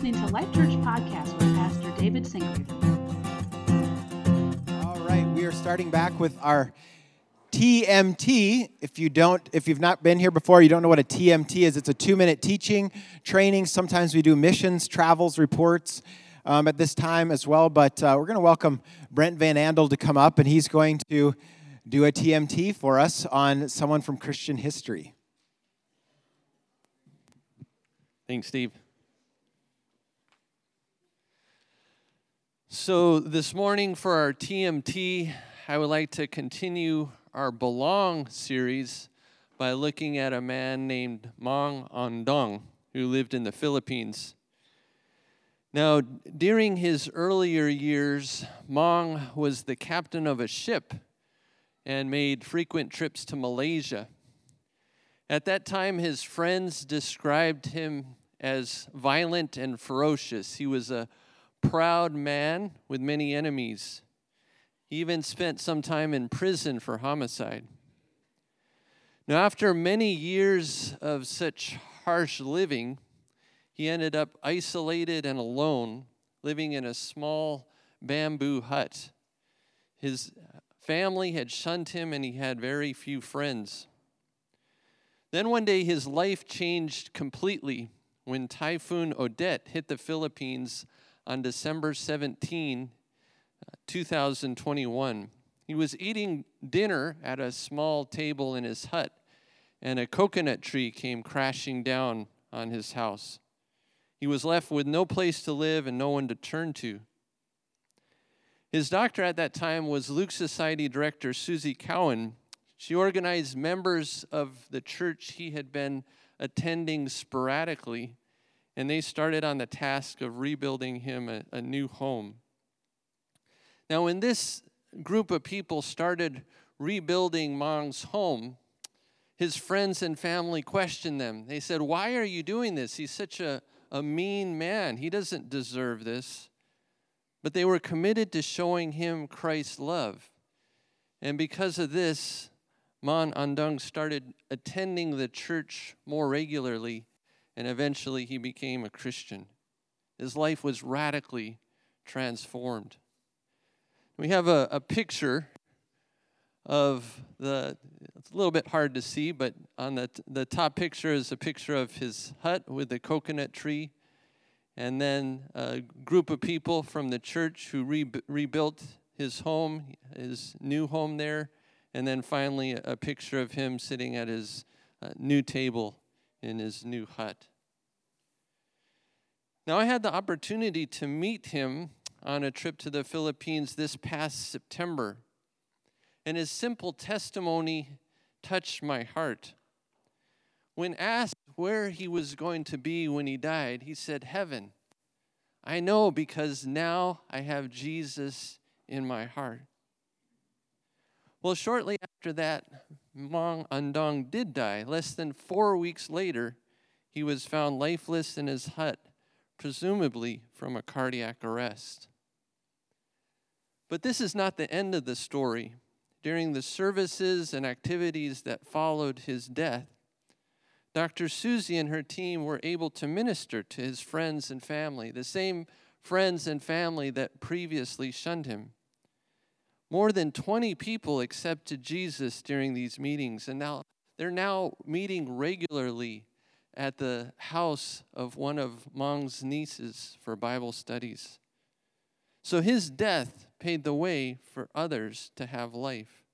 listening to Life Church Podcast with Pastor David Sinclair. All right, we are starting back with our TMT. If you don't, if you've not been here before, you don't know what a TMT is. It's a two-minute teaching training. Sometimes we do missions, travels, reports um, at this time as well. But uh, we're going to welcome Brent Van Andel to come up, and he's going to do a TMT for us on someone from Christian history. Thanks, Steve. So, this morning for our TMT, I would like to continue our Belong series by looking at a man named Mang Andong who lived in the Philippines. Now, during his earlier years, Mang was the captain of a ship and made frequent trips to Malaysia. At that time, his friends described him as violent and ferocious. He was a proud man with many enemies. He even spent some time in prison for homicide. Now, after many years of such harsh living, he ended up isolated and alone, living in a small bamboo hut. His family had shunned him and he had very few friends. Then one day his life changed completely when Typhoon Odette hit the Philippines on December 17, uh, 2021. He was eating dinner at a small table in his hut, and a coconut tree came crashing down on his house. He was left with no place to live and no one to turn to. His doctor at that time was Luke Society director Susie Cowan. She organized members of the church he had been attending sporadically, and they started on the task of rebuilding him a, a new home. Now, when this group of people started rebuilding Mang's home, his friends and family questioned them. They said, Why are you doing this? He's such a, a mean man. He doesn't deserve this. But they were committed to showing him Christ's love. And because of this, Mang Andong started attending the church more regularly, and eventually he became a Christian. His life was radically transformed. We have a, a picture of the, it's a little bit hard to see, but on the, the top picture is a picture of his hut with the coconut tree, and then a group of people from the church who re- rebuilt his home, his new home there and then finally, a picture of him sitting at his uh, new table in his new hut. Now, I had the opportunity to meet him on a trip to the Philippines this past September, and his simple testimony touched my heart. When asked where he was going to be when he died, he said, Heaven. I know because now I have Jesus in my heart. Well, shortly after that, Mang Andong did die. Less than four weeks later, he was found lifeless in his hut, presumably from a cardiac arrest. But this is not the end of the story. During the services and activities that followed his death, Dr. Susie and her team were able to minister to his friends and family, the same friends and family that previously shunned him. More than 20 people accepted Jesus during these meetings, and now they're now meeting regularly at the house of one of Mang's nieces for Bible studies. So his death paid the way for others to have life.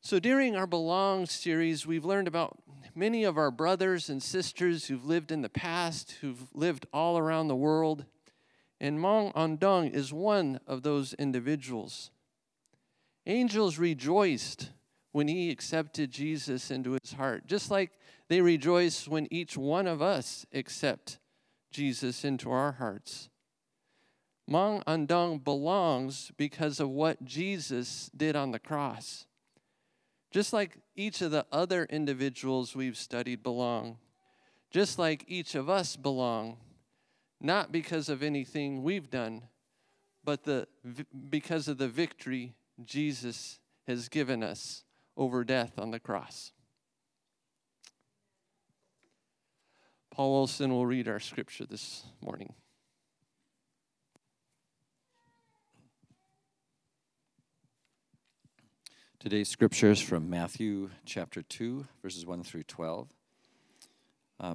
So during our Belong series, we've learned about many of our brothers and sisters who've lived in the past, who've lived all around the world. And Mang Andong is one of those individuals. Angels rejoiced when he accepted Jesus into his heart, just like they rejoice when each one of us accept Jesus into our hearts. Mang Andong belongs because of what Jesus did on the cross. Just like each of the other individuals we've studied belong, just like each of us belong, not because of anything we've done, but the, because of the victory Jesus has given us over death on the cross. Paul Wilson will read our scripture this morning. Today's scripture is from Matthew chapter 2, verses 1 through 12. Uh,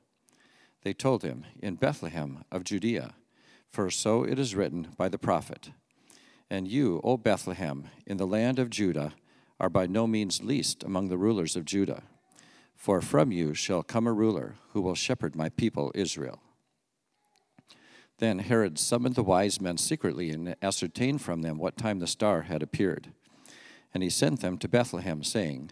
They told him, In Bethlehem of Judea, for so it is written by the prophet. And you, O Bethlehem, in the land of Judah, are by no means least among the rulers of Judah. For from you shall come a ruler who will shepherd my people Israel. Then Herod summoned the wise men secretly and ascertained from them what time the star had appeared. And he sent them to Bethlehem, saying,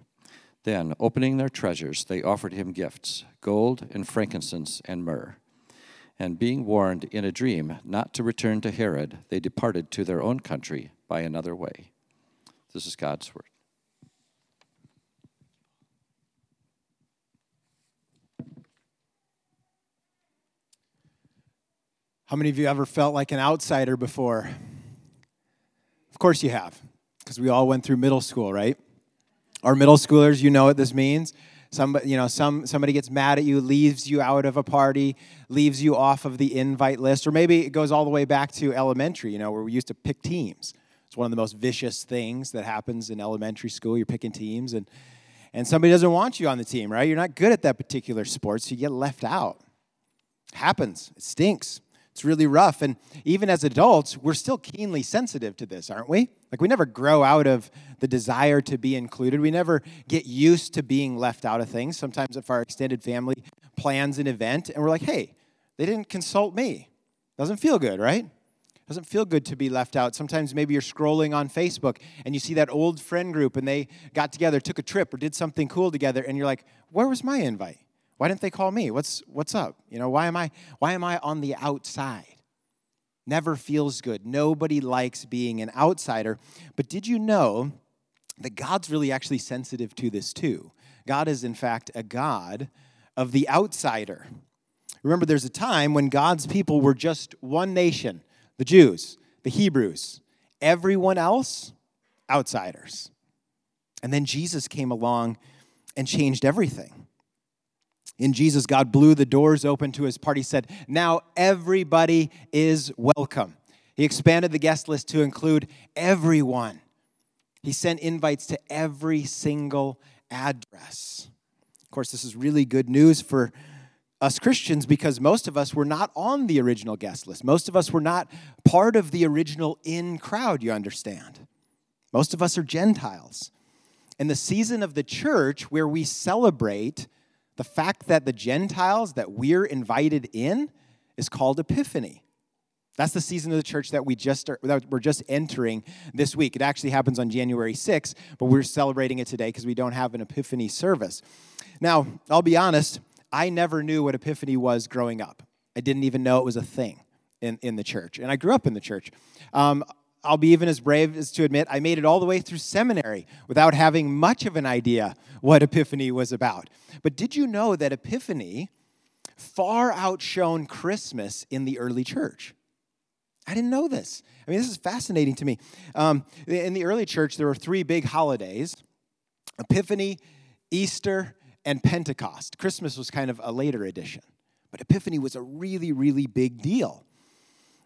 Then, opening their treasures, they offered him gifts gold and frankincense and myrrh. And being warned in a dream not to return to Herod, they departed to their own country by another way. This is God's word. How many of you ever felt like an outsider before? Of course you have because we all went through middle school, right? Our middle schoolers, you know what this means. Some, you know, some, somebody gets mad at you, leaves you out of a party, leaves you off of the invite list, or maybe it goes all the way back to elementary, you know, where we used to pick teams. It's one of the most vicious things that happens in elementary school. You're picking teams, and, and somebody doesn't want you on the team, right? You're not good at that particular sport, so you get left out. Happens. It stinks. It's really rough. And even as adults, we're still keenly sensitive to this, aren't we? Like, we never grow out of the desire to be included. We never get used to being left out of things. Sometimes, if our extended family plans an event and we're like, hey, they didn't consult me, doesn't feel good, right? Doesn't feel good to be left out. Sometimes maybe you're scrolling on Facebook and you see that old friend group and they got together, took a trip, or did something cool together, and you're like, where was my invite? Why didn't they call me? What's what's up? You know, why am I why am I on the outside? Never feels good. Nobody likes being an outsider. But did you know that God's really actually sensitive to this too? God is in fact a God of the outsider. Remember there's a time when God's people were just one nation, the Jews, the Hebrews. Everyone else outsiders. And then Jesus came along and changed everything in Jesus, God blew the doors open to his party, said, Now everybody is welcome. He expanded the guest list to include everyone. He sent invites to every single address. Of course, this is really good news for us Christians because most of us were not on the original guest list. Most of us were not part of the original in crowd, you understand. Most of us are Gentiles. In the season of the church where we celebrate the fact that the Gentiles that we're invited in is called Epiphany. That's the season of the church that we just are, that we're just entering this week. It actually happens on January 6th, but we're celebrating it today because we don't have an Epiphany service. Now, I'll be honest, I never knew what Epiphany was growing up. I didn't even know it was a thing in, in the church. And I grew up in the church. Um, I'll be even as brave as to admit I made it all the way through seminary without having much of an idea what Epiphany was about. But did you know that Epiphany far outshone Christmas in the early church? I didn't know this. I mean, this is fascinating to me. Um, in the early church, there were three big holidays Epiphany, Easter, and Pentecost. Christmas was kind of a later addition, but Epiphany was a really, really big deal.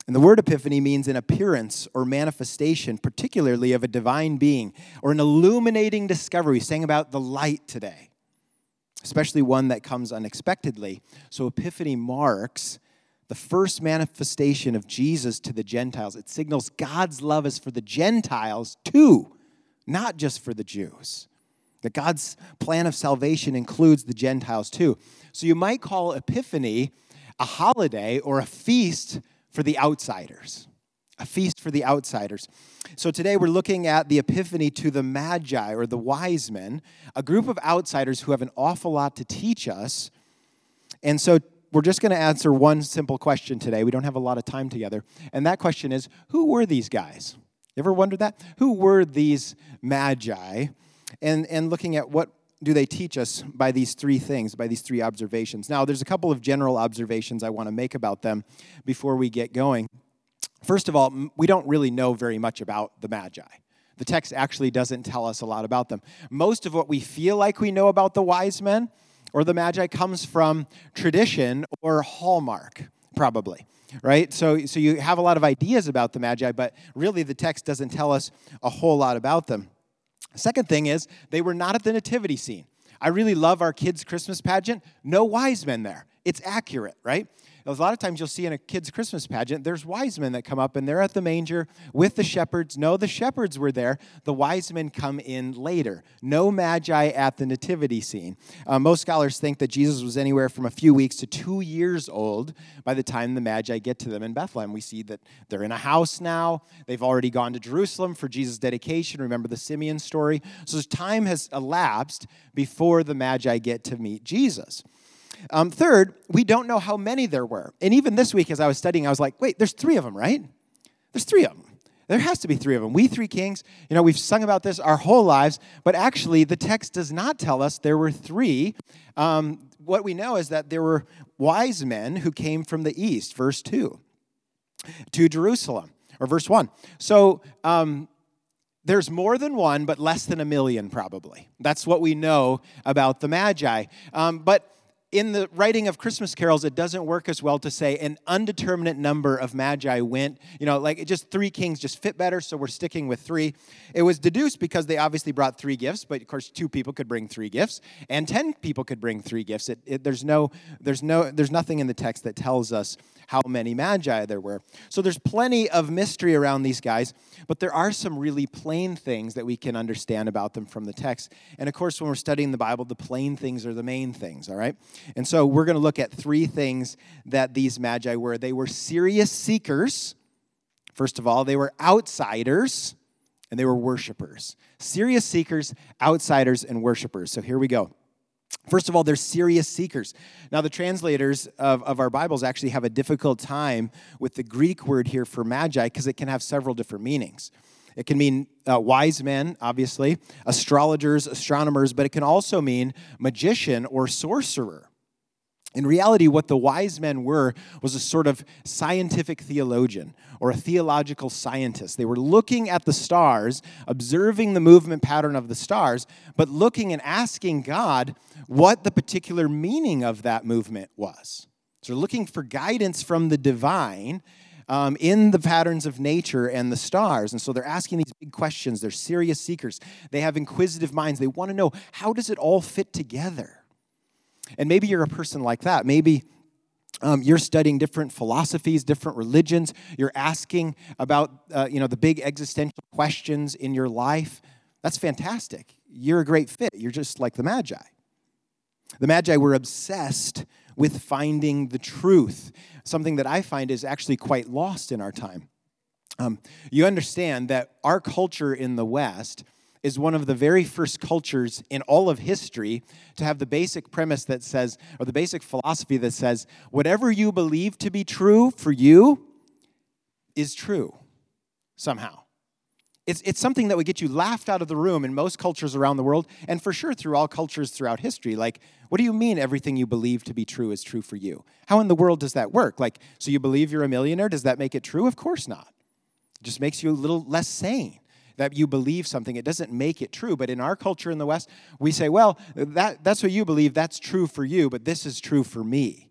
And the word epiphany means an appearance or manifestation, particularly of a divine being, or an illuminating discovery. We sang about the light today, especially one that comes unexpectedly. So, epiphany marks the first manifestation of Jesus to the Gentiles. It signals God's love is for the Gentiles too, not just for the Jews. That God's plan of salvation includes the Gentiles too. So you might call Epiphany a holiday or a feast for the outsiders. A feast for the outsiders. So today we're looking at the Epiphany to the Magi or the wise men, a group of outsiders who have an awful lot to teach us. And so we're just going to answer one simple question today. We don't have a lot of time together. And that question is who were these guys? You ever wondered that? Who were these magi? And, and looking at what do they teach us by these three things, by these three observations. Now, there's a couple of general observations I want to make about them before we get going. First of all, we don't really know very much about the Magi. The text actually doesn't tell us a lot about them. Most of what we feel like we know about the wise men or the Magi comes from tradition or Hallmark, probably, right? So, so you have a lot of ideas about the Magi, but really the text doesn't tell us a whole lot about them. Second thing is, they were not at the nativity scene. I really love our kids' Christmas pageant. No wise men there. It's accurate, right? A lot of times you'll see in a kid's Christmas pageant, there's wise men that come up and they're at the manger with the shepherds. No, the shepherds were there. The wise men come in later. No magi at the nativity scene. Uh, most scholars think that Jesus was anywhere from a few weeks to two years old by the time the magi get to them in Bethlehem. We see that they're in a house now. They've already gone to Jerusalem for Jesus' dedication. Remember the Simeon story? So time has elapsed before the magi get to meet Jesus. Um, third, we don't know how many there were. And even this week, as I was studying, I was like, wait, there's three of them, right? There's three of them. There has to be three of them. We three kings, you know, we've sung about this our whole lives, but actually, the text does not tell us there were three. Um, what we know is that there were wise men who came from the east, verse 2, to Jerusalem, or verse 1. So, um, there's more than one, but less than a million, probably. That's what we know about the Magi. Um, but in the writing of Christmas carols, it doesn't work as well to say an undeterminate number of magi went. You know, like just three kings just fit better, so we're sticking with three. It was deduced because they obviously brought three gifts, but of course, two people could bring three gifts, and ten people could bring three gifts. It, it, there's no, there's no, there's nothing in the text that tells us how many magi there were. So there's plenty of mystery around these guys, but there are some really plain things that we can understand about them from the text. And of course, when we're studying the Bible, the plain things are the main things, all right? And so we're going to look at three things that these magi were. They were serious seekers. First of all, they were outsiders and they were worshipers. Serious seekers, outsiders, and worshipers. So here we go. First of all, they're serious seekers. Now, the translators of, of our Bibles actually have a difficult time with the Greek word here for magi because it can have several different meanings. It can mean uh, wise men, obviously, astrologers, astronomers, but it can also mean magician or sorcerer. In reality, what the wise men were was a sort of scientific theologian or a theological scientist. They were looking at the stars, observing the movement pattern of the stars, but looking and asking God what the particular meaning of that movement was. So, looking for guidance from the divine um, in the patterns of nature and the stars. And so they're asking these big questions. They're serious seekers. They have inquisitive minds. They want to know how does it all fit together? And maybe you're a person like that. Maybe um, you're studying different philosophies, different religions. You're asking about uh, you know the big existential questions in your life. That's fantastic. You're a great fit. You're just like the Magi. The Magi were obsessed with finding the truth, something that I find is actually quite lost in our time. Um, you understand that our culture in the West is one of the very first cultures in all of history to have the basic premise that says, or the basic philosophy that says, whatever you believe to be true for you is true somehow. It's, it's something that would get you laughed out of the room in most cultures around the world, and for sure through all cultures throughout history. Like, what do you mean everything you believe to be true is true for you? How in the world does that work? Like, so you believe you're a millionaire? Does that make it true? Of course not. It just makes you a little less sane that you believe something. It doesn't make it true. But in our culture in the West, we say, well, that, that's what you believe, that's true for you, but this is true for me.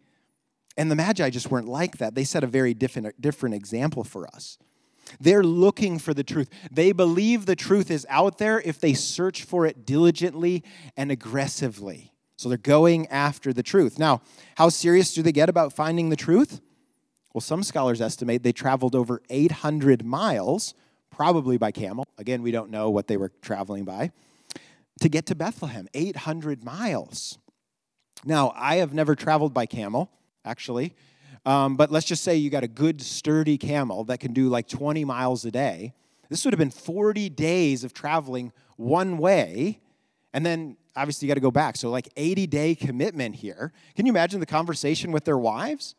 And the Magi just weren't like that. They set a very different, different example for us. They're looking for the truth. They believe the truth is out there if they search for it diligently and aggressively. So they're going after the truth. Now, how serious do they get about finding the truth? Well, some scholars estimate they traveled over 800 miles, probably by camel. Again, we don't know what they were traveling by, to get to Bethlehem. 800 miles. Now, I have never traveled by camel, actually, um, but let's just say you got a good, sturdy camel that can do like 20 miles a day. This would have been 40 days of traveling one way, and then obviously you got to go back. So, like 80 day commitment here. Can you imagine the conversation with their wives?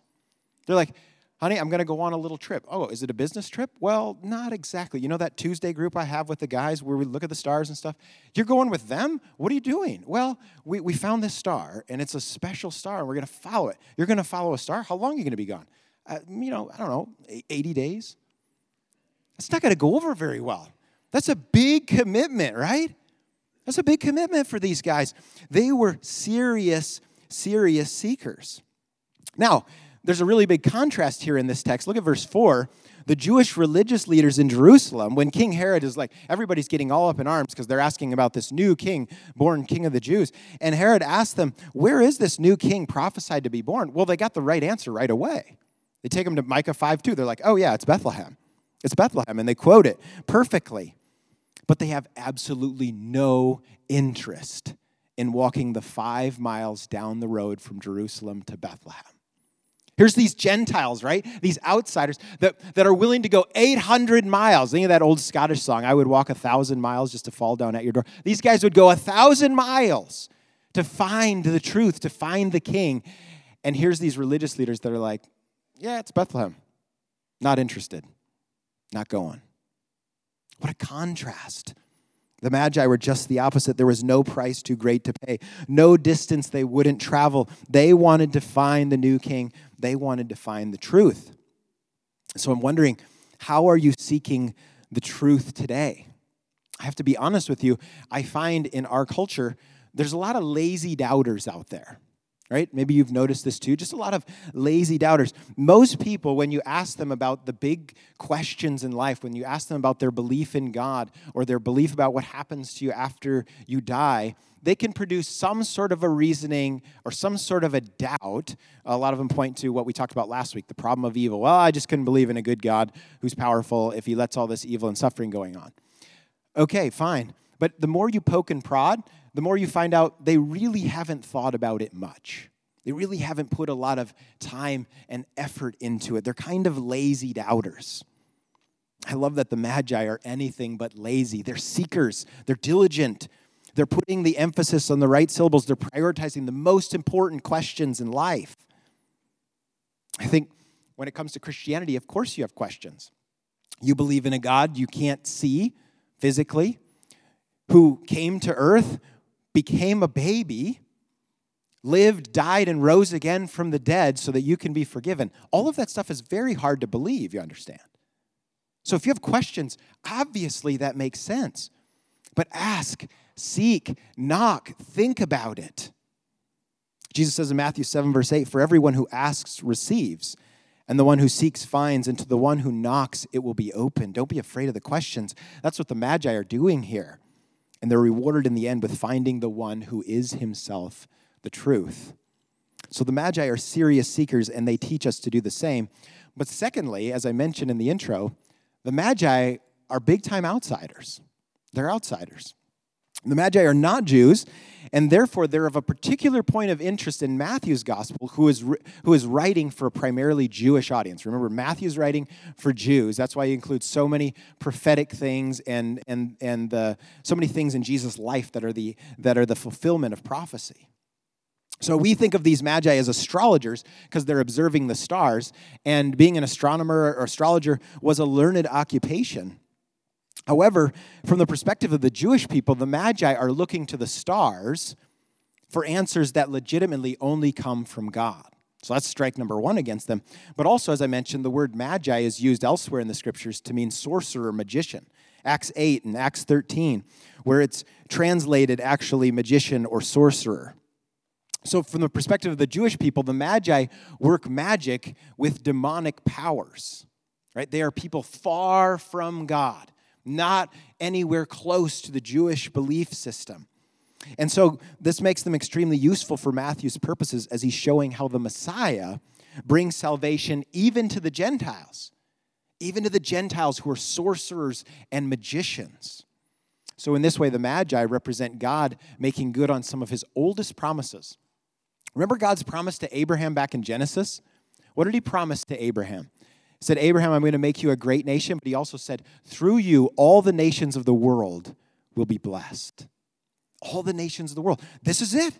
They're like, honey, I'm going to go on a little trip. Oh, is it a business trip? Well, not exactly. You know that Tuesday group I have with the guys where we look at the stars and stuff? You're going with them? What are you doing? Well, we, we found this star, and it's a special star, and we're going to follow it. You're going to follow a star? How long are you going to be gone? Uh, you know, I don't know, 80 days? It's not going to go over very well. That's a big commitment, right? That's a big commitment for these guys. They were serious, serious seekers. Now, there's a really big contrast here in this text. Look at verse 4. The Jewish religious leaders in Jerusalem, when King Herod is like, everybody's getting all up in arms because they're asking about this new king, born king of the Jews. And Herod asked them, Where is this new king prophesied to be born? Well, they got the right answer right away. They take him to Micah 5 2. They're like, Oh, yeah, it's Bethlehem. It's Bethlehem. And they quote it perfectly. But they have absolutely no interest in walking the five miles down the road from Jerusalem to Bethlehem. Here's these Gentiles, right? These outsiders that, that are willing to go 800 miles. Think of that old Scottish song, I would walk a thousand miles just to fall down at your door. These guys would go a thousand miles to find the truth, to find the king. And here's these religious leaders that are like, yeah, it's Bethlehem. Not interested, not going. What a contrast. The Magi were just the opposite. There was no price too great to pay, no distance they wouldn't travel. They wanted to find the new king, they wanted to find the truth. So I'm wondering, how are you seeking the truth today? I have to be honest with you. I find in our culture, there's a lot of lazy doubters out there right? Maybe you've noticed this too. Just a lot of lazy doubters. Most people, when you ask them about the big questions in life, when you ask them about their belief in God or their belief about what happens to you after you die, they can produce some sort of a reasoning or some sort of a doubt. A lot of them point to what we talked about last week the problem of evil. Well, I just couldn't believe in a good God who's powerful if he lets all this evil and suffering going on. Okay, fine. But the more you poke and prod, the more you find out they really haven't thought about it much. They really haven't put a lot of time and effort into it. They're kind of lazy doubters. I love that the Magi are anything but lazy. They're seekers, they're diligent, they're putting the emphasis on the right syllables, they're prioritizing the most important questions in life. I think when it comes to Christianity, of course you have questions. You believe in a God you can't see physically, who came to earth, became a baby, lived, died, and rose again from the dead so that you can be forgiven. All of that stuff is very hard to believe, you understand. So if you have questions, obviously that makes sense. But ask, seek, knock, think about it. Jesus says in Matthew 7, verse 8, For everyone who asks receives, and the one who seeks finds, and to the one who knocks it will be open. Don't be afraid of the questions. That's what the Magi are doing here and they're rewarded in the end with finding the one who is himself the truth. So the Magi are serious seekers, and they teach us to do the same. But secondly, as I mentioned in the intro, the Magi are big time outsiders. They're outsiders. The Magi are not Jews, and therefore they're of a particular point of interest in Matthew's gospel, who is, who is writing for a primarily Jewish audience. Remember, Matthew's writing for Jews. That's why he includes so many prophetic things and, and, and the, so many things in Jesus' life that are, the, that are the fulfillment of prophecy. So we think of these magi as astrologers because they're observing the stars, and being an astronomer or astrologer was a learned occupation. However, from the perspective of the Jewish people, the Magi are looking to the stars for answers that legitimately only come from God. So that's strike number one against them. But also, as I mentioned, the word magi is used elsewhere in the scriptures to mean sorcerer, magician. Acts 8 and Acts 13, where it's translated actually magician or sorcerer. So, from the perspective of the Jewish people, the Magi work magic with demonic powers, right? They are people far from God not anywhere close to the Jewish belief system. And so this makes them extremely useful for Matthew's purposes as he's showing how the Messiah brings salvation even to the Gentiles, even to the Gentiles who are sorcerers and magicians. So, in this way, the Magi represent God making good on some of his oldest promises. Remember God's promise to Abraham back in Genesis? What did he promise to Abraham? Said, Abraham, I'm going to make you a great nation, but he also said, through you, all the nations of the world will be blessed. All the nations of the world. This is it.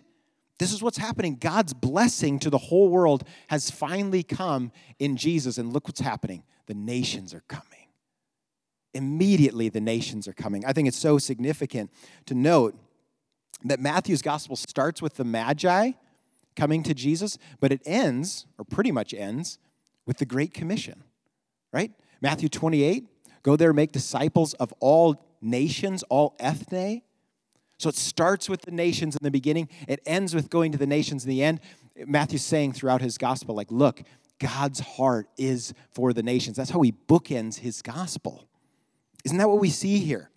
This is what's happening. God's blessing to the whole world has finally come in Jesus. And look what's happening the nations are coming. Immediately, the nations are coming. I think it's so significant to note that Matthew's gospel starts with the Magi coming to Jesus, but it ends, or pretty much ends, with the Great Commission, right? Matthew 28 go there, make disciples of all nations, all ethne. So it starts with the nations in the beginning, it ends with going to the nations in the end. Matthew's saying throughout his gospel, like, look, God's heart is for the nations. That's how he bookends his gospel. Isn't that what we see here?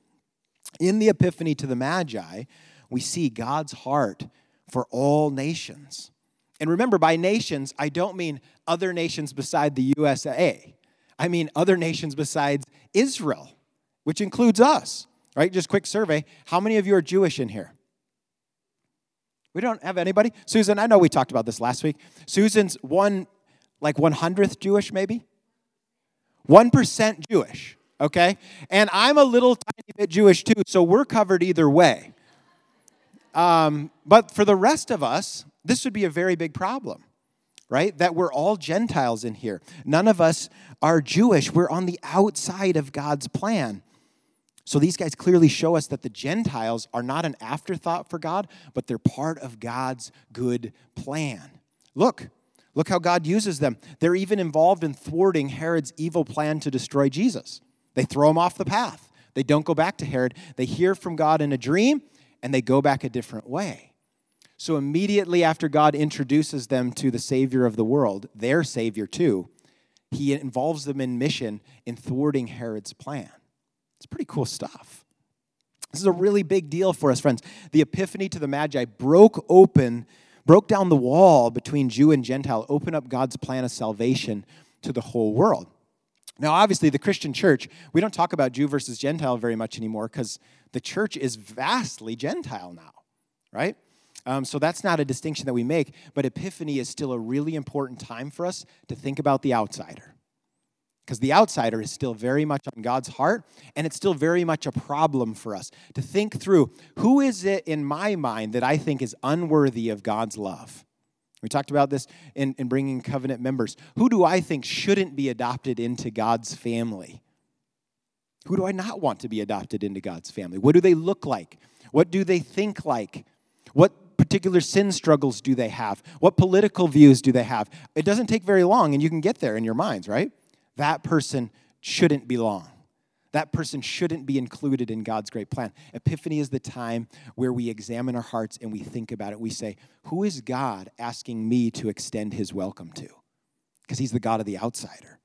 In the Epiphany to the Magi, we see God's heart for all nations. And remember, by nations, I don't mean other nations beside the USA. I mean other nations besides Israel, which includes us. Right? Just quick survey. How many of you are Jewish in here? We don't have anybody? Susan, I know we talked about this last week. Susan's one, like 100th Jewish, maybe? 1% Jewish, okay? And I'm a little tiny bit Jewish too, so we're covered either way. Um, but for the rest of us, this would be a very big problem, right? That we're all Gentiles in here. None of us are Jewish. We're on the outside of God's plan. So these guys clearly show us that the Gentiles are not an afterthought for God, but they're part of God's good plan. Look, look how God uses them. They're even involved in thwarting Herod's evil plan to destroy Jesus. They throw him off the path. They don't go back to Herod. They hear from God in a dream and they go back a different way. So immediately after God introduces them to the Savior of the world, their Savior too, he involves them in mission in thwarting Herod's plan. It's pretty cool stuff. This is a really big deal for us, friends. The epiphany to the Magi broke open, broke down the wall between Jew and Gentile, opened up God's plan of salvation to the whole world. Now, obviously, the Christian church, we don't talk about Jew versus Gentile very much anymore because the church is vastly Gentile now, right? Um, so that's not a distinction that we make, but Epiphany is still a really important time for us to think about the outsider because the outsider is still very much on God's heart, and it's still very much a problem for us to think through who is it in my mind that I think is unworthy of God's love? We talked about this in, in bringing covenant members. Who do I think shouldn't be adopted into God's family? Who do I not want to be adopted into God's family? What do they look like? What do they think like? What particular sin struggles do they have? What political views do they have? It doesn't take very long, and you can get there in your minds, right? that person shouldn't belong. That person shouldn't be included in God's great plan. Epiphany is the time where we examine our hearts and we think about it. We say, Who is God asking me to extend his welcome to? Because he's the God of the outsider.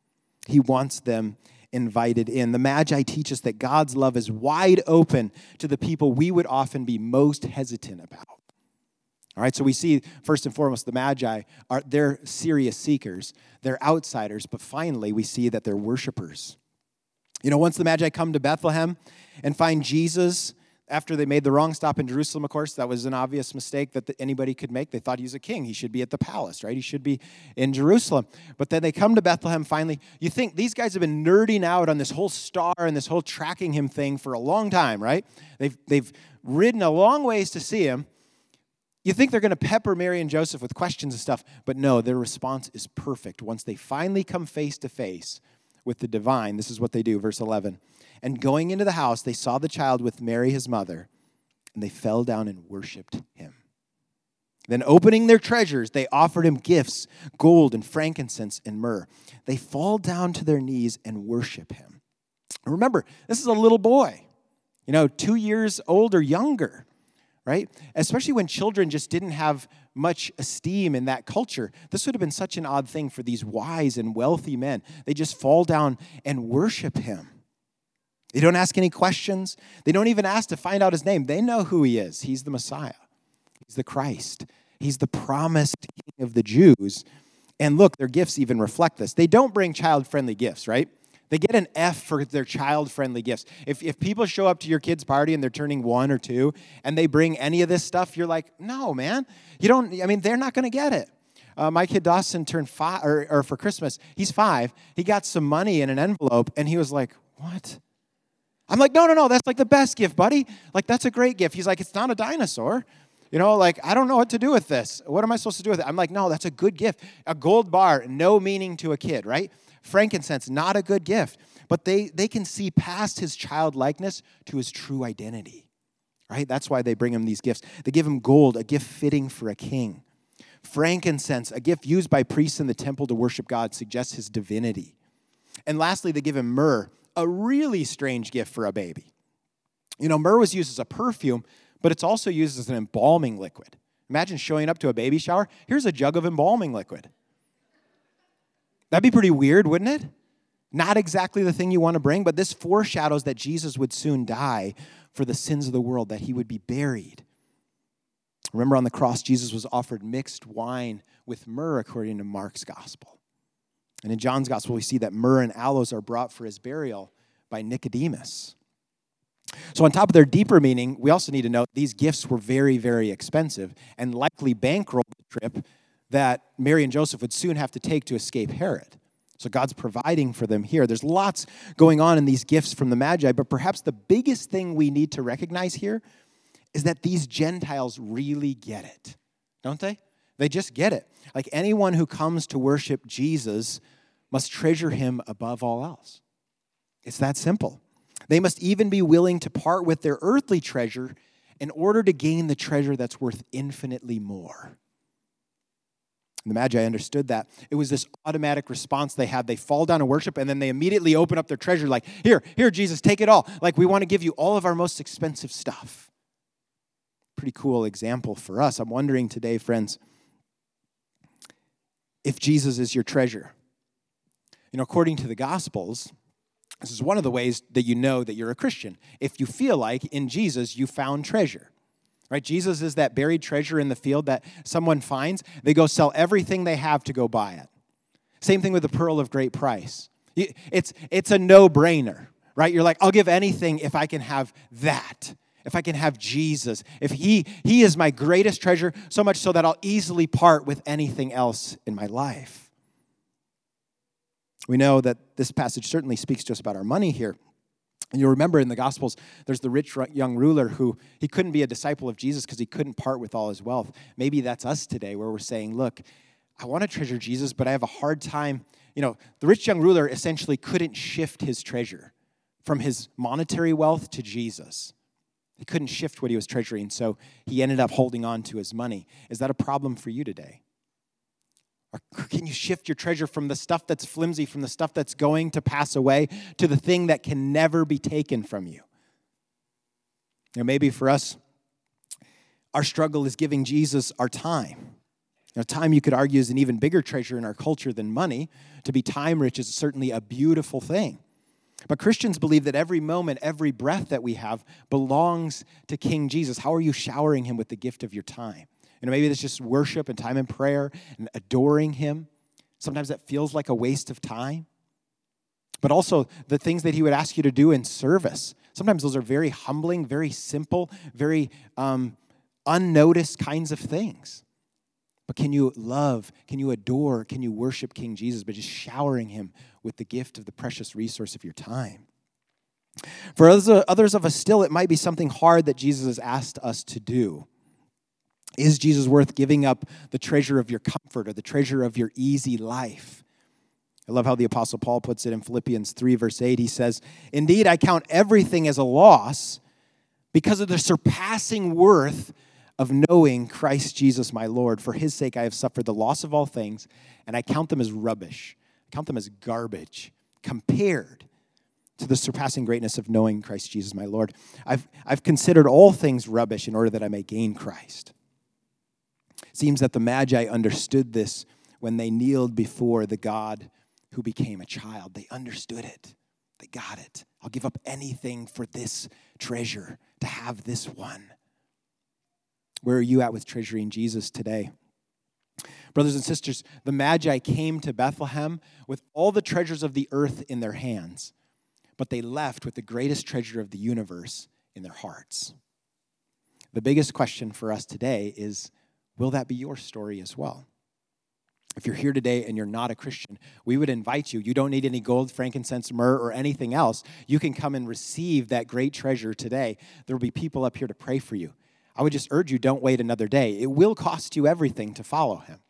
He wants them invited in. The Magi teach us that God's love is wide open to the people we would often be most hesitant about. All right, so we see first and foremost the Magi are they're serious seekers, they're outsiders, but finally we see that they're worshipers. You know, once the Magi come to Bethlehem and find Jesus after they made the wrong stop in Jerusalem, of course, that was an obvious mistake that anybody could make. They thought he was a king. He should be at the palace, right? He should be in Jerusalem. But then they come to Bethlehem finally. You think these guys have been nerding out on this whole star and this whole tracking him thing for a long time, right? They've, they've ridden a long ways to see him. You think they're going to pepper Mary and Joseph with questions and stuff, but no, their response is perfect. Once they finally come face to face with the divine, this is what they do, verse 11. And going into the house, they saw the child with Mary, his mother, and they fell down and worshiped him. Then, opening their treasures, they offered him gifts gold and frankincense and myrrh. They fall down to their knees and worship him. Remember, this is a little boy, you know, two years old or younger right? Especially when children just didn't have much esteem in that culture. This would have been such an odd thing for these wise and wealthy men. They just fall down and worship him. They don't ask any questions. They don't even ask to find out his name. They know who he is. He's the Messiah, he's the Christ, he's the promised king of the Jews. And look, their gifts even reflect this. They don't bring child friendly gifts, right? They get an F for their child friendly gifts. If, if people show up to your kid's party and they're turning one or two and they bring any of this stuff, you're like, no, man. You don't, I mean, they're not going to get it. Uh, my kid Dawson turned five, or, or for Christmas, he's five. He got some money in an envelope and he was like, what? I'm like, no, no, no, that's like the best gift, buddy. Like, that's a great gift. He's like, it's not a dinosaur. You know, like, I don't know what to do with this. What am I supposed to do with it? I'm like, no, that's a good gift. A gold bar, no meaning to a kid, right? Frankincense, not a good gift. But they, they can see past his childlikeness to his true identity, right? That's why they bring him these gifts. They give him gold, a gift fitting for a king. Frankincense, a gift used by priests in the temple to worship God, suggests his divinity. And lastly, they give him myrrh, a really strange gift for a baby. You know, myrrh was used as a perfume, but it's also used as an embalming liquid. Imagine showing up to a baby shower. Here's a jug of embalming liquid. That'd be pretty weird, wouldn't it? Not exactly the thing you want to bring, but this foreshadows that Jesus would soon die for the sins of the world, that he would be buried. Remember, on the cross, Jesus was offered mixed wine with myrrh, according to Mark's gospel. And in John's gospel, we see that myrrh and aloes are brought for his burial by Nicodemus. So, on top of their deeper meaning, we also need to note these gifts were very, very expensive and likely bankrolled the trip that Mary and Joseph would soon have to take to escape Herod. So, God's providing for them here. There's lots going on in these gifts from the Magi, but perhaps the biggest thing we need to recognize here is that these Gentiles really get it, don't they? They just get it. Like anyone who comes to worship Jesus must treasure him above all else. It's that simple. They must even be willing to part with their earthly treasure in order to gain the treasure that's worth infinitely more. The Magi understood that. It was this automatic response they had. They fall down and worship, and then they immediately open up their treasure, like, Here, here, Jesus, take it all. Like, we want to give you all of our most expensive stuff. Pretty cool example for us. I'm wondering today, friends, if Jesus is your treasure you know, according to the Gospels, this is one of the ways that you know that you're a Christian. If you feel like in Jesus you found treasure. Right? Jesus is that buried treasure in the field that someone finds. They go sell everything they have to go buy it. Same thing with the pearl of great price. It's, it's a no brainer, right? You're like, I'll give anything if I can have that. If I can have Jesus. If he, he is my greatest treasure, so much so that I'll easily part with anything else in my life. We know that this passage certainly speaks to us about our money here. And you'll remember in the Gospels, there's the rich young ruler who he couldn't be a disciple of Jesus because he couldn't part with all his wealth. Maybe that's us today where we're saying, look, I want to treasure Jesus, but I have a hard time. You know, the rich young ruler essentially couldn't shift his treasure from his monetary wealth to Jesus. He couldn't shift what he was treasuring, so he ended up holding on to his money. Is that a problem for you today? Or can you shift your treasure from the stuff that's flimsy, from the stuff that's going to pass away, to the thing that can never be taken from you? You maybe for us, our struggle is giving Jesus our time. Now, time you could argue is an even bigger treasure in our culture than money. To be time rich is certainly a beautiful thing. But Christians believe that every moment, every breath that we have belongs to King Jesus. How are you showering him with the gift of your time? You know, maybe it's just worship and time in prayer and adoring Him. Sometimes that feels like a waste of time. But also the things that He would ask you to do in service. Sometimes those are very humbling, very simple, very um, unnoticed kinds of things. But can you love, can you adore, can you worship King Jesus by just showering him with the gift of the precious resource of your time? For others of us, still, it might be something hard that Jesus has asked us to do. Is Jesus worth giving up the treasure of your comfort or the treasure of your easy life? I love how the Apostle Paul puts it in Philippians 3, verse 8. He says, Indeed, I count everything as a loss because of the surpassing worth of knowing Christ Jesus my Lord. For his sake, I have suffered the loss of all things, and I count them as rubbish. I count them as garbage compared to the surpassing greatness of knowing Christ Jesus my Lord. I've, I've considered all things rubbish in order that I may gain Christ seems that the Magi understood this when they kneeled before the God who became a child. They understood it, they got it. I'll give up anything for this treasure, to have this one. Where are you at with treasuring Jesus today? Brothers and sisters, the Magi came to Bethlehem with all the treasures of the earth in their hands, but they left with the greatest treasure of the universe in their hearts. The biggest question for us today is will that be your story as well? If you're here today and you're not a Christian, we would invite you. You don't need any gold, frankincense, myrrh, or anything else. You can come and receive that great treasure today. There will be people up here to pray for you. I would just urge you don't wait another day. It will cost you everything to follow him,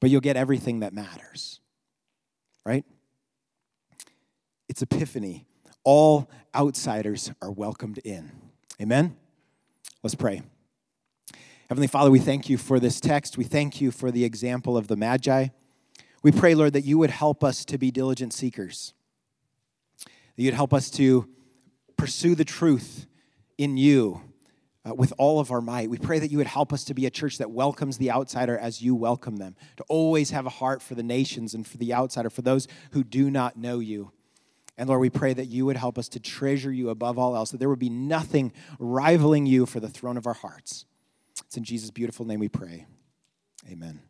but you'll get everything that matters, right? It's Epiphany. All outsiders are welcomed in. Amen? Let's pray. Heavenly Father, we thank you for this text. We thank you for the example of the Magi. We pray, Lord, that you would help us to be diligent seekers, that you'd help us to pursue the truth in you uh, with all of our might. We pray that you would help us to be a church that welcomes the outsider as you welcome them, to always have a heart for the nations and for the outsider, for those who do not know you. And Lord, we pray that you would help us to treasure you above all else, that there would be nothing rivaling you for the throne of our hearts. It's in Jesus' beautiful name we pray. Amen.